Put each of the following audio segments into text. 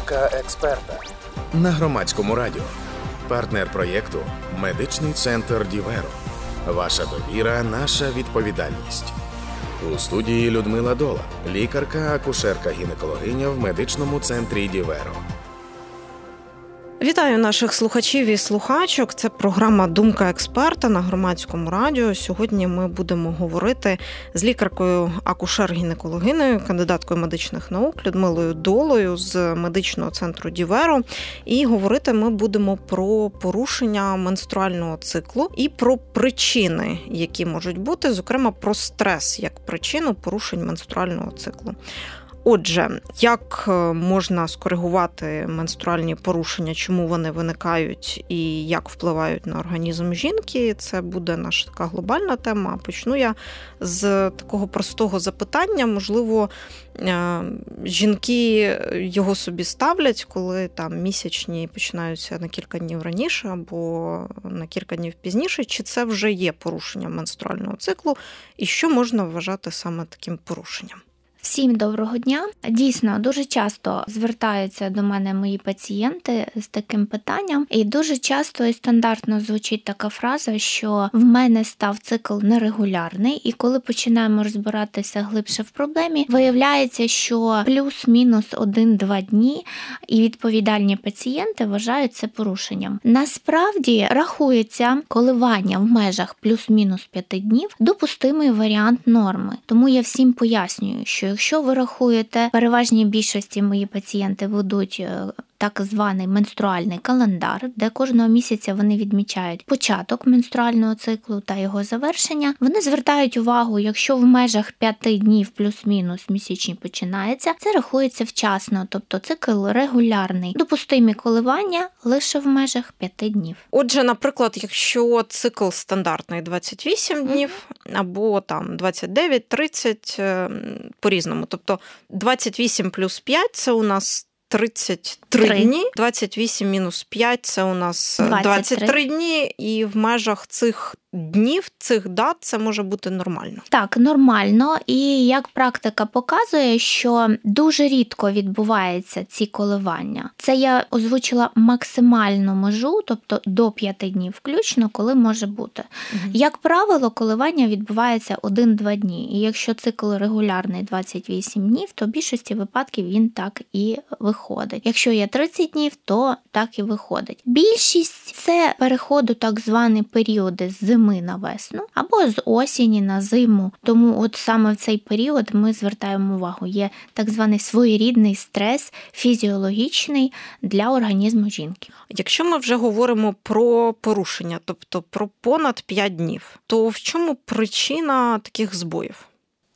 Думка експерта на громадському радіо. Партнер проєкту Медичний центр Діверо. Ваша довіра, наша відповідальність. У студії Людмила Дола, лікарка, акушерка, гінекологиня в медичному центрі Діверо. Вітаю наших слухачів і слухачок. Це програма Думка експерта на громадському радіо. Сьогодні ми будемо говорити з лікаркою акушер-гінекологиною, кандидаткою медичних наук Людмилою Долою з медичного центру Діверо. І говорити ми будемо про порушення менструального циклу і про причини, які можуть бути, зокрема про стрес як причину порушень менструального циклу. Отже, як е, можна скоригувати менструальні порушення, чому вони виникають і як впливають на організм жінки, це буде наша така глобальна тема. Почну я з такого простого запитання. Можливо, е, жінки його собі ставлять, коли там місячні починаються на кілька днів раніше або на кілька днів пізніше, чи це вже є порушення менструального циклу, і що можна вважати саме таким порушенням? Всім доброго дня. Дійсно, дуже часто звертаються до мене мої пацієнти з таким питанням, і дуже часто і стандартно звучить така фраза, що в мене став цикл нерегулярний, і коли починаємо розбиратися глибше в проблемі, виявляється, що плюс-мінус один-два дні, і відповідальні пацієнти вважають це порушенням. Насправді рахується коливання в межах плюс-мінус п'яти днів допустимий варіант норми, тому я всім пояснюю, що якщо ви рахуєте, переважній більшості мої пацієнти ведуть е, так званий менструальний календар, де кожного місяця вони відмічають початок менструального циклу та його завершення. Вони звертають увагу, якщо в межах п'яти днів плюс-мінус місячні починається, це рахується вчасно, тобто цикл регулярний. Допустимі коливання лише в межах п'яти днів. Отже, наприклад, якщо цикл стандартний 28 днів або там 29-30 ем, по-різному, тобто 28 плюс 5 – це у нас 33 3. дні, 28 мінус 5 це у нас 23. 23 дні, і в межах цих днів цих дат це може бути нормально. Так, нормально. І як практика показує, що дуже рідко відбуваються ці коливання. Це я озвучила максимальну межу, тобто до 5 днів, включно, коли може бути. Угу. Як правило, коливання відбувається 1-2 дні. І якщо цикл регулярний 28 днів, то в більшості випадків він так і виходить. Якщо є 30 днів, то так і виходить. Більшість це переходу так звані періоди з зими на весну або з осені на зиму. Тому, от саме в цей період ми звертаємо увагу. Є так званий своєрідний стрес фізіологічний для організму жінки. Якщо ми вже говоримо про порушення, тобто про понад 5 днів, то в чому причина таких збоїв?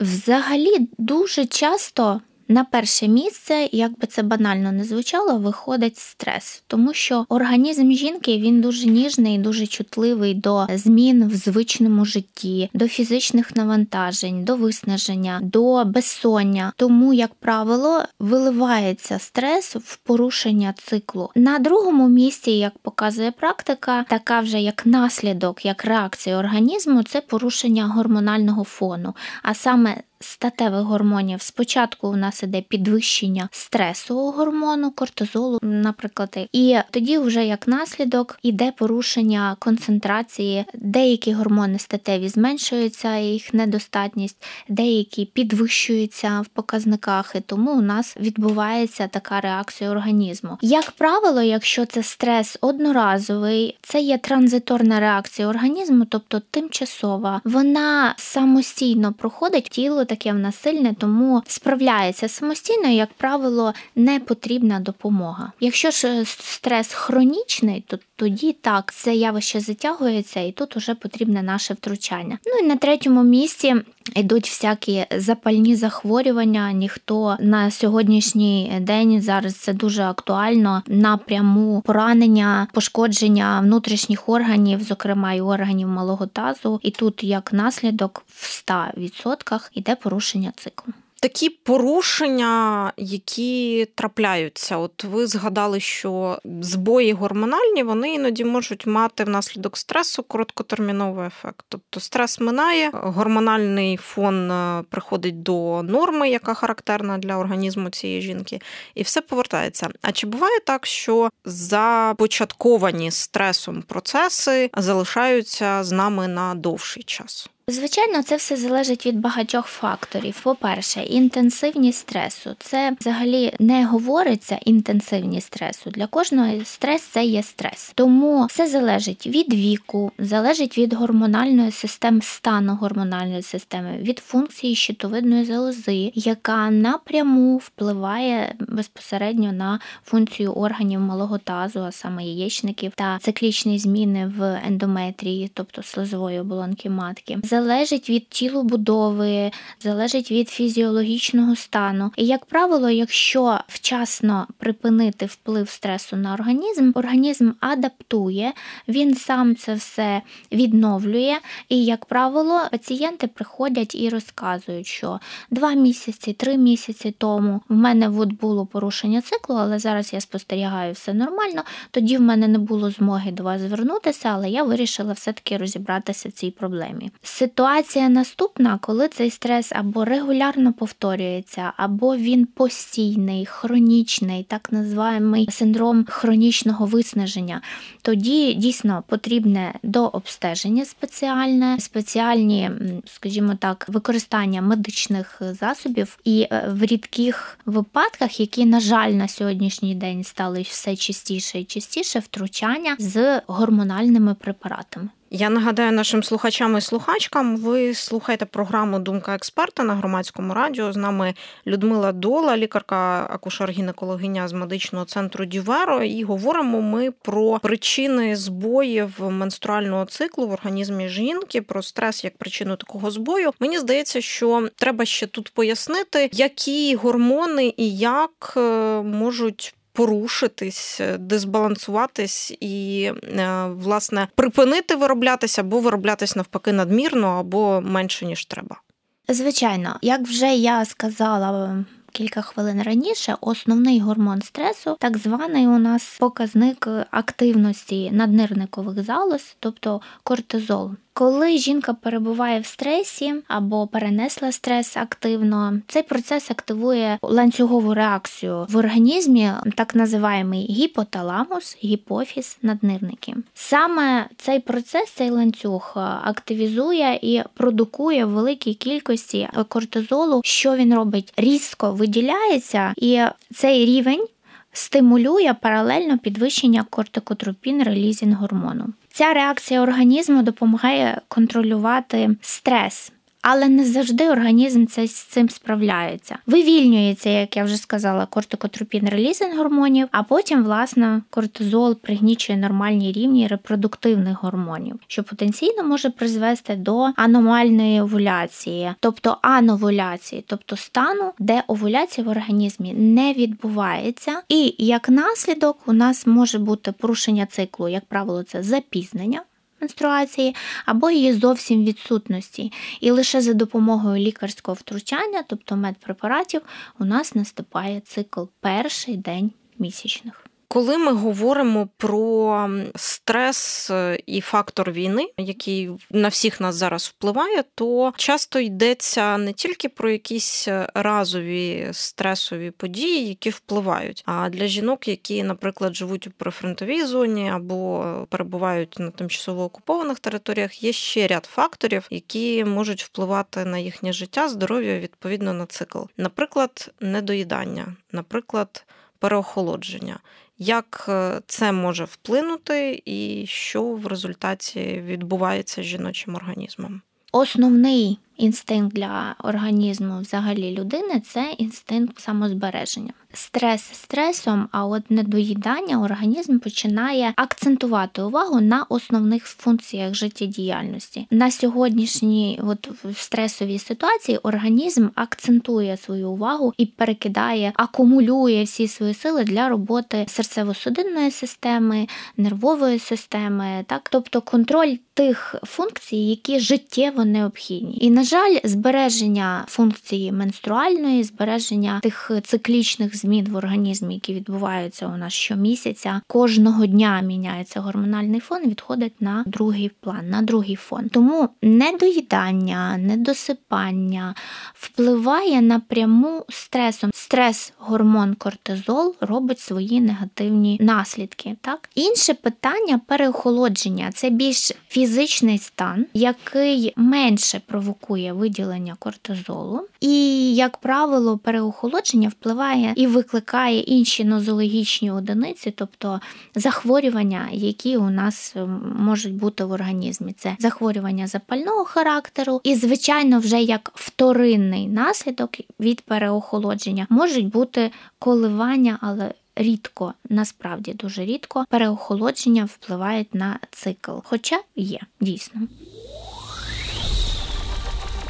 Взагалі дуже часто на перше місце, як би це банально не звучало, виходить стрес, тому що організм жінки він дуже ніжний, дуже чутливий до змін в звичному житті, до фізичних навантажень, до виснаження, до безсоння. Тому, як правило, виливається стрес в порушення циклу. На другому місці, як показує практика, така вже як наслідок, як реакція організму, це порушення гормонального фону, а саме статевих гормонів. Спочатку у нас іде підвищення стресового гормону, кортизолу, наприклад, і тоді, вже як наслідок, іде порушення концентрації. Деякі гормони статеві зменшуються, їх недостатність, деякі підвищуються в показниках, і тому у нас відбувається така реакція організму. Як правило, якщо це стрес одноразовий, це є транзиторна реакція організму, тобто тимчасова, вона самостійно проходить тіло таке в нас сильне, тому справляється самостійно, як правило, не потрібна допомога. Якщо ж е, стрес хронічний, то тоді так це явище затягується, і тут вже потрібне наше втручання. Ну і на третьому місці йдуть всякі запальні захворювання. Ніхто на сьогоднішній день зараз це дуже актуально напряму поранення, пошкодження внутрішніх органів, зокрема і органів малого тазу. І тут як наслідок в 100% йде порушення циклу. такі порушення, які трапляються. От ви згадали, що збої гормональні вони іноді можуть мати внаслідок стресу короткотерміновий ефект. Тобто стрес минає, гормональний фон е, приходить до норми, яка характерна для організму цієї жінки, і все повертається. А чи буває так, що започатковані стресом процеси залишаються з нами на довший час? Звичайно, це все залежить від багатьох факторів. По-перше, інтенсивність стресу. Це взагалі не говориться інтенсивність стресу. Для кожного стрес це є стрес. Тому все залежить від віку, залежить від гормональної системи, стану гормональної системи, від функції щитовидної залози, яка напряму впливає безпосередньо на функцію органів малого тазу, а саме яєчників та циклічні зміни в ендометрії, тобто слизової оболонки матки залежить від тілобудови, залежить від фізіологічного стану. І, як правило, якщо вчасно припинити вплив стресу на організм, організм адаптує, він сам це все відновлює. І, як правило, пацієнти приходять і розказують, що два місяці, три місяці тому в мене от було порушення циклу, але зараз я спостерігаю все нормально. Тоді в мене не було змоги до вас звернутися, але я вирішила все-таки розібратися в цій проблемі. Ситуація наступна, коли цей стрес або регулярно повторюється, або він постійний, хронічний, так називаємий синдром хронічного виснаження. Тоді дійсно потрібне дообстеження спеціальне, спеціальні, скажімо так, використання медичних засобів і е, в рідких випадках, які, на жаль, на сьогоднішній день стали все частіше і частіше, втручання з гормональними препаратами. Я нагадаю нашим слухачам і слухачкам. Ви слухаєте програму Думка експерта на громадському радіо. З нами Людмила Дола, лікарка акушер-гінекологиня з медичного центру Діверо. І говоримо ми про причини збоїв менструального циклу в організмі жінки, про стрес як причину такого збою. Мені здається, що треба ще тут пояснити, які гормони і як е, можуть порушитись, е, дисбалансуватись і, е, власне, припинити вироблятися або вироблятись навпаки надмірно, або менше ніж треба. Звичайно, як вже я сказала. Кілька хвилин раніше основний гормон стресу, так званий у нас показник активності наднирникових залоз, тобто кортизол. Коли жінка перебуває в стресі або перенесла стрес активно, цей процес активує ланцюгову реакцію в організмі, так називаємий гіпоталамус, гіпофіз, наднирники. Саме цей процес, цей ланцюг активізує і продукує в великій кількості кортизолу, що він робить різко виділяється, і цей рівень стимулює паралельно підвищення кортикотропін релізінг гормону. Ця реакція організму допомагає контролювати стрес але не завжди організм це з цим справляється. Вивільнюється, як я вже сказала, кортикотропін релізинг гормонів, а потім, власне, кортизол пригнічує нормальні рівні репродуктивних гормонів, що потенційно може призвести до аномальної овуляції, тобто ановуляції, тобто стану, де овуляція в організмі не відбувається, і як наслідок у нас може бути порушення циклу, як правило, це запізнення менструації або її зовсім відсутності. І лише за допомогою лікарського втручання, тобто медпрепаратів, у нас наступає цикл перший день місячних. Коли ми говоримо про стрес е, і фактор війни, який на всіх нас зараз впливає, то часто йдеться не тільки про якісь е, разові стресові події, які впливають, а для жінок, які, наприклад, живуть у прифронтовій зоні або перебувають на тимчасово окупованих територіях, є ще ряд факторів, які можуть впливати на їхнє життя, здоров'я відповідно на цикл, наприклад, недоїдання, наприклад, переохолодження як е, це може вплинути, і що в результаті відбувається з жіночим організмом? Основний інстинкт для організму взагалі людини це інстинкт самозбереження. Стрес стресом, а от недоїдання організм починає акцентувати увагу на основних функціях життєдіяльності. На сьогоднішній от в стресовій ситуації організм акцентує свою увагу і перекидає, акумулює всі свої сили для роботи серцево-судинної системи, нервової системи, так тобто контроль тих функцій, які життєво необхідні. І, на жаль, збереження функції менструальної, збереження тих циклічних змін в організмі, які відбуваються у нас щомісяця, кожного дня міняється гормональний фон, відходить на другий план, на другий фон. Тому недоїдання, недосипання впливає напряму стресом. Стрес, гормон кортизол робить свої негативні наслідки. Так, інше питання переохолодження це більш фізичний стан, який менше провокує виділення кортизолу, і, як правило, переохолодження впливає і викликає інші нозологічні одиниці, тобто захворювання, які у нас ем, можуть бути в організмі. Це захворювання запального характеру, і, звичайно, вже як вторинний наслідок від переохолодження можуть бути коливання, але рідко, насправді дуже рідко, переохолодження впливають на цикл. Хоча є дійсно.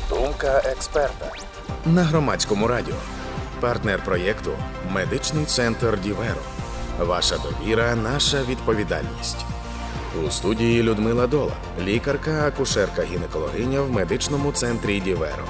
Думка експерта на громадському радіо. Партнер проєкту Медичний центр Діверо. Ваша довіра, наша відповідальність. У студії Людмила Дола, лікарка, акушерка гінекологиня в медичному центрі Діверо.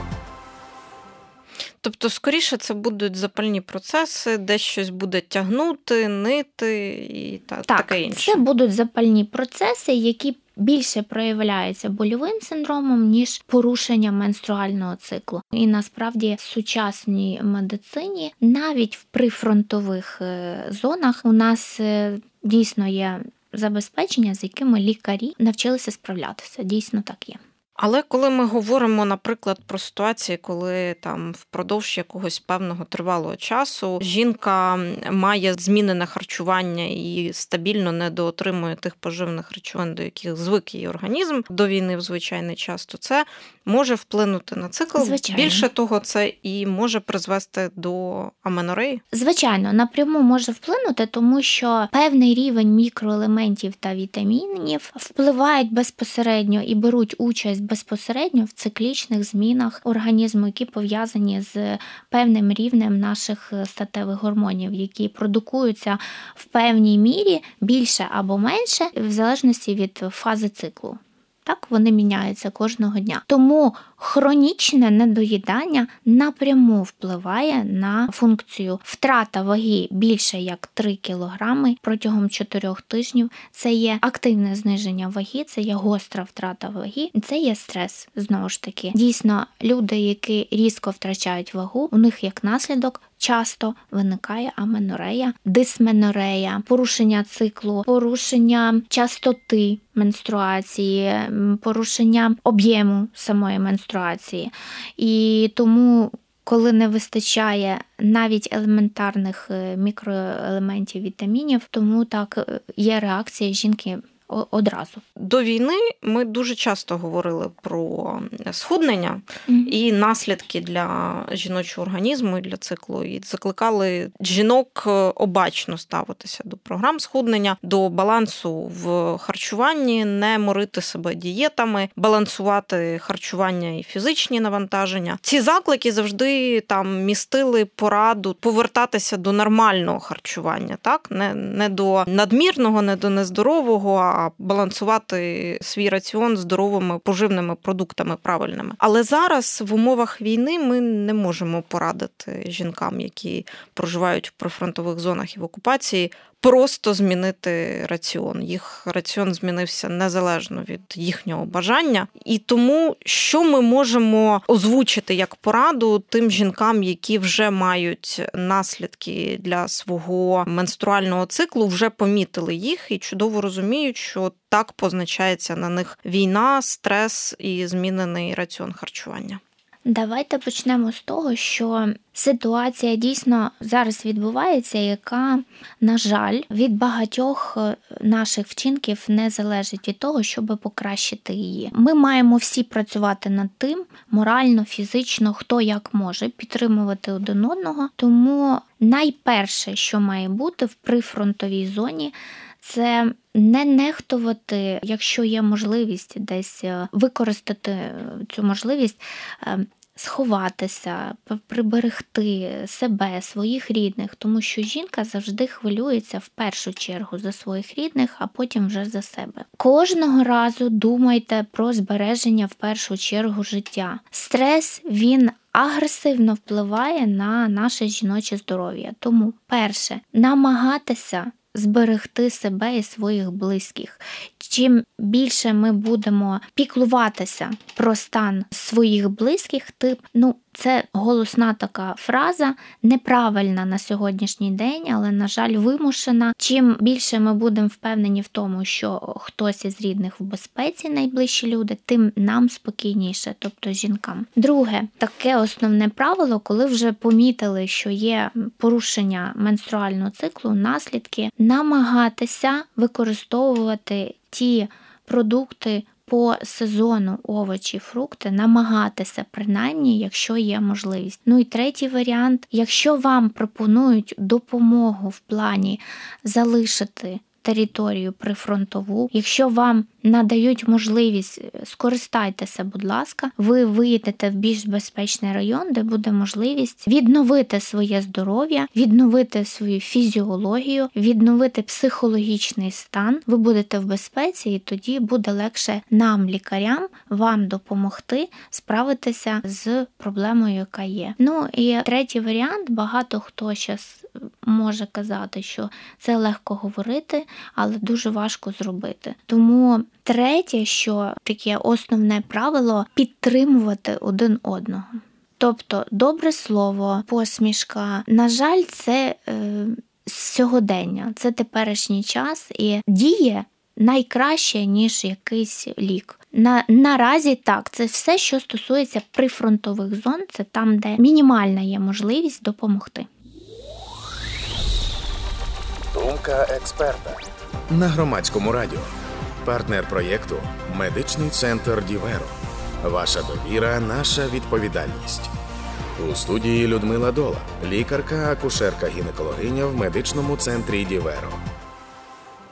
Тобто, скоріше, це будуть запальні процеси, де щось буде тягнути, нити і та, так, таке інше. Це будуть запальні процеси, які більше проявляються больовим синдромом, ніж порушення менструального циклу. І насправді в сучасній медицині, навіть в прифронтових е, зонах, у нас е, дійсно є забезпечення, з якими лікарі навчилися справлятися. Дійсно так є. Але коли ми говоримо, наприклад, про ситуації, коли там впродовж якогось певного тривалого часу жінка має змінене харчування і стабільно недоотримує тих поживних речовин, до яких звик її організм до війни в звичайний час, то це може вплинути на цикл. Звичайно. Більше того, це і може призвести до аменореї. Звичайно, напряму може вплинути, тому що певний рівень мікроелементів та вітамінів впливають безпосередньо і беруть участь безпосередньо в циклічних змінах організму, які пов'язані з певним рівнем наших статевих гормонів, які продукуються в певній мірі більше або менше, в залежності від фази циклу. Так вони міняються кожного дня. Тому хронічне недоїдання напряму впливає на функцію втрата ваги більше як 3 кг протягом 4 тижнів. Це є активне зниження ваги, це є гостра втрата ваги, це є стрес. Знову ж таки, дійсно, люди, які різко втрачають вагу, у них як наслідок. Часто виникає аменорея, дисменорея, порушення циклу, порушення частоти менструації, порушення об'єму самої менструації. І тому, коли не вистачає навіть елементарних е, мікроелементів вітамінів, тому так е, є реакція жінки одразу. До війни ми дуже часто говорили про схуднення mm-hmm. і наслідки для жіночого організму і для циклу. І закликали жінок обачно ставитися до програм схуднення, до балансу в харчуванні, не морити себе дієтами, балансувати харчування і фізичні навантаження. Ці заклики завжди там містили пораду повертатися до нормального харчування, так не, не до надмірного, не до нездорового балансувати свій раціон здоровими поживними продуктами правильними. Але зараз в умовах війни ми не можемо порадити жінкам, які проживають в прифронтових зонах і в окупації, просто змінити раціон. Їх раціон змінився незалежно від їхнього бажання. І тому, що ми можемо озвучити як пораду тим жінкам, які вже мають наслідки для свого менструального циклу, вже помітили їх і чудово розуміють, що так позначається на них війна, стрес і змінений раціон харчування. Давайте почнемо з того, що ситуація дійсно зараз відбувається, яка, на жаль, від багатьох е, наших вчинків не залежить від того, щоб покращити її. Ми маємо всі працювати над тим, морально, фізично, хто як може підтримувати один одного. Тому найперше, що має бути в прифронтовій зоні, це не нехтувати, якщо є можливість десь е, використати цю можливість. Е, сховатися, приберегти себе, своїх рідних, тому що жінка завжди хвилюється в першу чергу за своїх рідних, а потім вже за себе. Кожного разу думайте про збереження в першу чергу життя. Стрес він. Агресивно впливає на наше жіноче здоров'я. Тому, перше, намагатися зберегти себе і своїх близьких. Чим більше ми будемо піклуватися про стан своїх близьких, тип ну це голосна така фраза, неправильна на сьогоднішній день, але, на жаль, вимушена. Чим більше ми будемо впевнені в тому, що хтось із рідних в безпеці, найближчі люди, тим нам спокійніше, тобто жінкам. Друге, таке основне правило, коли вже помітили, що є порушення менструального циклу, наслідки, намагатися використовувати ті продукти по сезону овочі, фрукти намагатися, принаймні, якщо є можливість. Ну і третій варіант: якщо вам пропонують допомогу в плані залишити територію прифронтову. Якщо вам надають можливість, е, скористайтеся, будь ласка, ви виїдете в більш безпечний район, де буде можливість відновити своє здоров'я, відновити свою фізіологію, відновити психологічний стан. Ви будете в безпеці, і тоді буде легше нам, лікарям, вам допомогти справитися з проблемою, яка є. Ну і третій варіант: багато хто зараз може казати, що це легко говорити, але дуже важко зробити. Тому третє, що таке основне правило підтримувати один одного. Тобто добре слово, посмішка. На жаль, це е, сьогодення, це теперішній час і діє найкраще, ніж якийсь лік. На, Наразі так, це все, що стосується прифронтових зон, це там, де мінімальна є можливість допомогти. Думка експерта на громадському радіо. Партнер проєкту Медичний центр Діверо. Ваша довіра, наша відповідальність. У студії Людмила Дола, лікарка, акушерка гінекологиня в медичному центрі Діверо.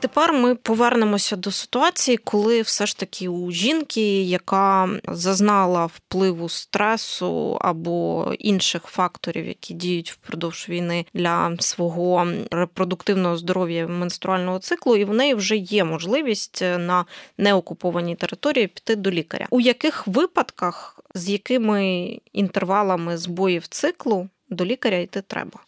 Тепер ми повернемося до ситуації, коли все ж таки у жінки, яка зазнала впливу стресу або інших факторів, які діють впродовж війни для свого репродуктивного здоров'я менструального циклу, і в неї вже є можливість на неокупованій території піти до лікаря. У яких випадках, з якими інтервалами збоїв циклу до лікаря йти треба?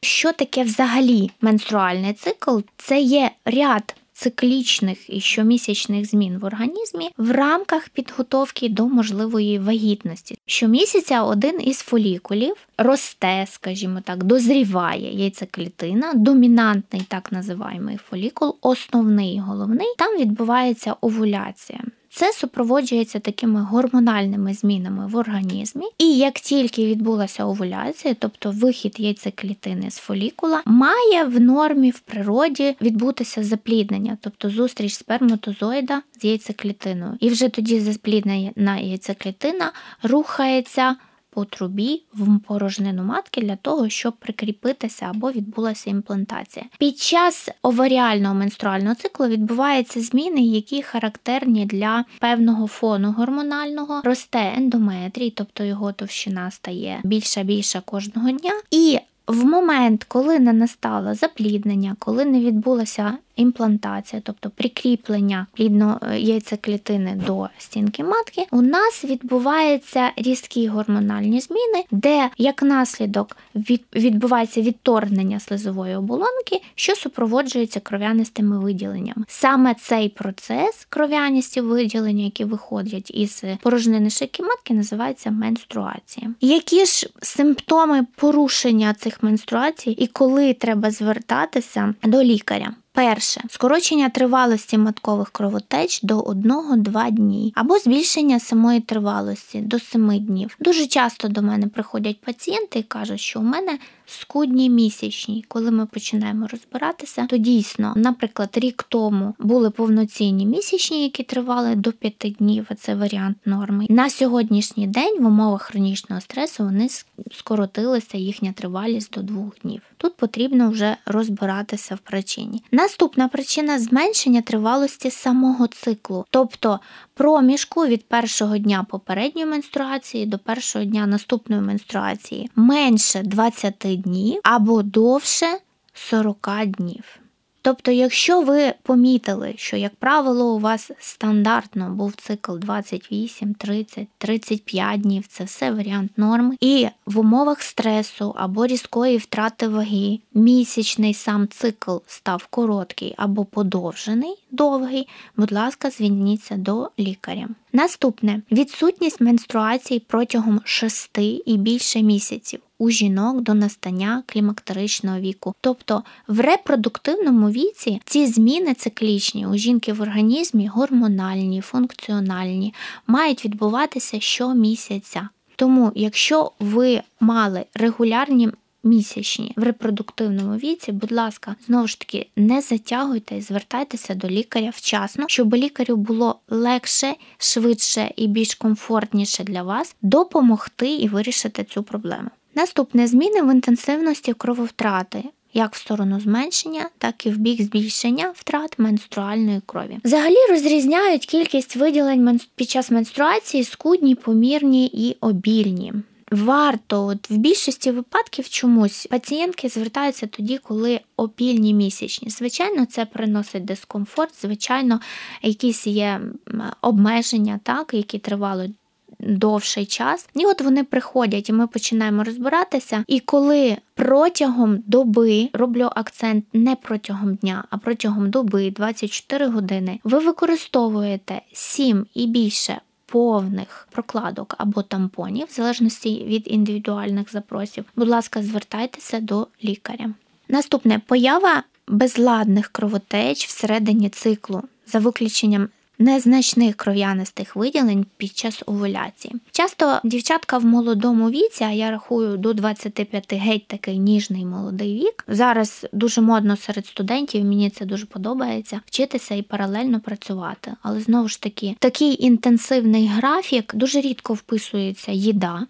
Що таке взагалі менструальний цикл? Це є ряд циклічних і щомісячних змін в організмі в рамках підготовки до можливої вагітності. Щомісяця один із фолікулів росте, скажімо так, дозріває яйцеклітина, домінантний так називаємий фолікул, основний головний, там відбувається овуляція. Це супроводжується такими гормональними змінами в організмі, і як тільки відбулася овуляція, тобто вихід яйцеклітини з фолікула, має в нормі в природі відбутися запліднення, тобто зустріч сперматозоїда з яйцеклітиною. І вже тоді запліднена яйцеклітина рухається по трубі в порожнину матки для того, щоб прикріпитися або відбулася імплантація. Під час оваріального менструального циклу відбуваються зміни, які характерні для певного фону гормонального, росте ендометрій, тобто його товщина стає більша більша кожного дня. І в момент, коли не настало запліднення, коли не відбулася імплантація, тобто прикріплення плідно е, яйцеклітини до стінки матки, у нас відбуваються різкі гормональні зміни, де як наслідок відбувається відторгнення слизової оболонки, що супроводжується кров'янистими виділеннями. Саме цей процес кров'яністі виділення, які виходять із порожнини шийки матки, називається менструація. Які ж симптоми порушення цих менструацій і коли треба звертатися до лікаря? Перше скорочення тривалості маткових кровотеч до 1-2 дні, або збільшення самої тривалості до 7 днів. Дуже часто до мене приходять пацієнти і кажуть, що у мене скудні місячні. Коли ми починаємо розбиратися, то дійсно, наприклад, рік тому були повноцінні місячні, які тривали до 5 днів. Це варіант норми. На сьогоднішній день в умовах хронічного стресу вони скоротилися їхня тривалість до 2 днів. Тут потрібно вже розбиратися в причині. Наступна причина зменшення тривалості самого циклу, тобто проміжку від першого дня попередньої менструації до першого дня наступної менструації менше 20 днів або довше 40 днів. Тобто, якщо ви помітили, що, як правило, у вас стандартно був цикл 28, 30, 35 днів, це все варіант норми, і в умовах стресу або різкої втрати ваги місячний сам цикл став короткий або подовжений, довгий, будь ласка, зверніться до лікаря. Наступне відсутність менструації протягом 6 і більше місяців у жінок до настання клімактеричного віку. Тобто в репродуктивному віці ці зміни циклічні у жінки в організмі гормональні, функціональні, мають відбуватися щомісяця. Тому, якщо ви мали регулярні місячні в репродуктивному віці, будь ласка, знову ж таки, не затягуйте і звертайтеся до лікаря вчасно, щоб лікарю було легше, швидше і більш комфортніше для вас допомогти і вирішити цю проблему. Наступне зміни в інтенсивності крововтрати. Як в сторону зменшення, так і в бік збільшення втрат менструальної крові. Взагалі розрізняють кількість виділень під час менструації скудні, помірні і обільні. Варто от в більшості випадків чомусь пацієнтки звертаються тоді, коли опільні місячні. Звичайно, це приносить дискомфорт, звичайно, якісь є обмеження, так, які тривали довший час. І от вони приходять, і ми починаємо розбиратися. І коли протягом доби роблю акцент не протягом дня, а протягом доби 24 години, ви використовуєте 7 і більше. Повних прокладок або тампонів, в залежності від індивідуальних запросів, будь ласка, звертайтеся до лікаря. Наступне поява безладних кровотеч всередині циклу, за виключенням незначних кров'янистих виділень під час овуляції. Часто дівчатка в молодому віці, а я рахую до 25 геть такий ніжний молодий вік. Зараз дуже модно серед студентів, мені це дуже подобається вчитися і паралельно працювати. Але знову ж таки, такий інтенсивний графік дуже рідко вписується їда.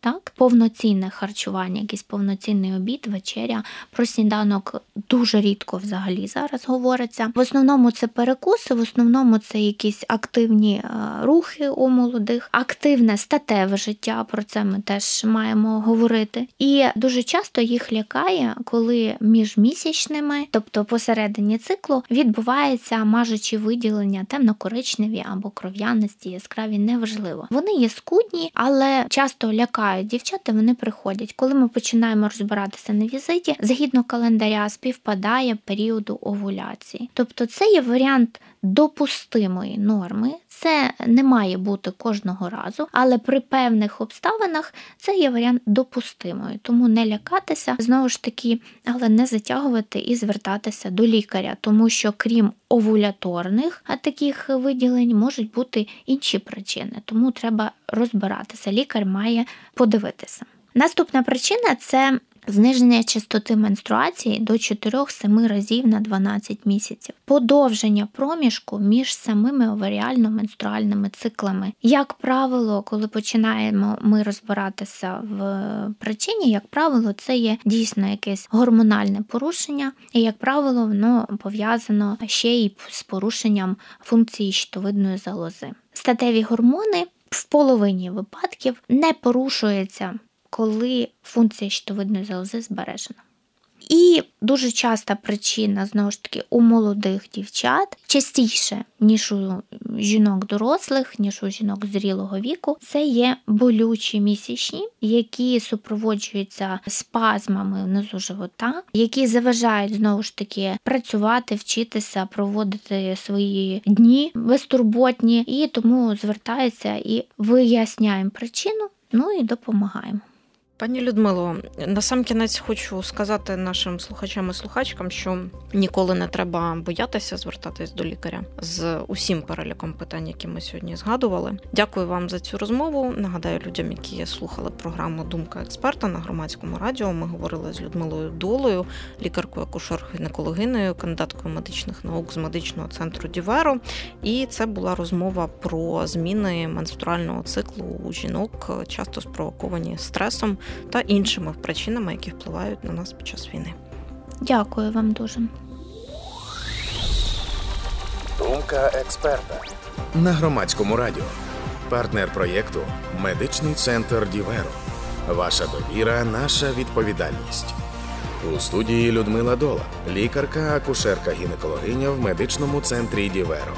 Так, повноцінне харчування, якийсь повноцінний обід, вечеря. Про сніданок дуже рідко взагалі зараз говориться. В основному це перекуси, в основному це якісь активні е, рухи у молодих, активне статеве життя. Про це ми теж маємо говорити. І дуже часто їх лякає, коли між місячними, тобто посередині циклу, відбувається мажучі виділення темно-коричневі або кров'яності, яскраві неважливо. Вони є скудні, але часто лякають бувають дівчата, вони приходять. Коли ми починаємо розбиратися на візиті, згідно календаря співпадає періоду овуляції. Тобто це є варіант допустимої норми, це не має бути кожного разу, але при певних обставинах це є варіант допустимої, тому не лякатися, знову ж таки, але не затягувати і звертатися до лікаря, тому що крім овуляторних таких виділень можуть бути інші причини, тому треба розбиратися. Лікар має подивитися. Наступна причина це зниження частоти менструації до 4-7 разів на 12 місяців, подовження проміжку між самими оваріально-менструальними циклами. Як правило, коли починаємо ми розбиратися в причині, як правило, це є дійсно якесь гормональне порушення, і, як правило, воно пов'язано ще й з порушенням функції щитовидної залози. Статеві гормони в половині випадків не порушуються коли функція щитовидної залози збережена. І дуже часта причина, знову ж таки, у молодих дівчат частіше, ніж у жінок дорослих, ніж у жінок зрілого віку, це є болючі місячні, які супроводжуються спазмами внизу живота, які заважають знову ж таки працювати, вчитися, проводити свої дні безтурботні, і тому звертаються і виясняємо причину, ну і допомагаємо. Пані Людмило, насамкінець хочу сказати нашим слухачам і слухачкам, що ніколи не треба боятися звертатись до лікаря з усім переліком питань, які ми сьогодні згадували. Дякую вам за цю розмову. Нагадаю людям, які слухали програму Думка експерта на громадському радіо. Ми говорили з Людмилою Долою, лікаркою акушер гінекологиною кандидаткою медичних наук з медичного центру Діверо. І це була розмова про зміни менструального циклу у жінок, часто спровоковані стресом та іншими причинами, які впливають на нас під час війни. Дякую вам дуже. Думка експерта на громадському радіо. Партнер проєкту Медичний центр Діверо. Ваша довіра, наша відповідальність. У студії Людмила Дола, лікарка, акушерка, гінекологиня в медичному центрі Діверо.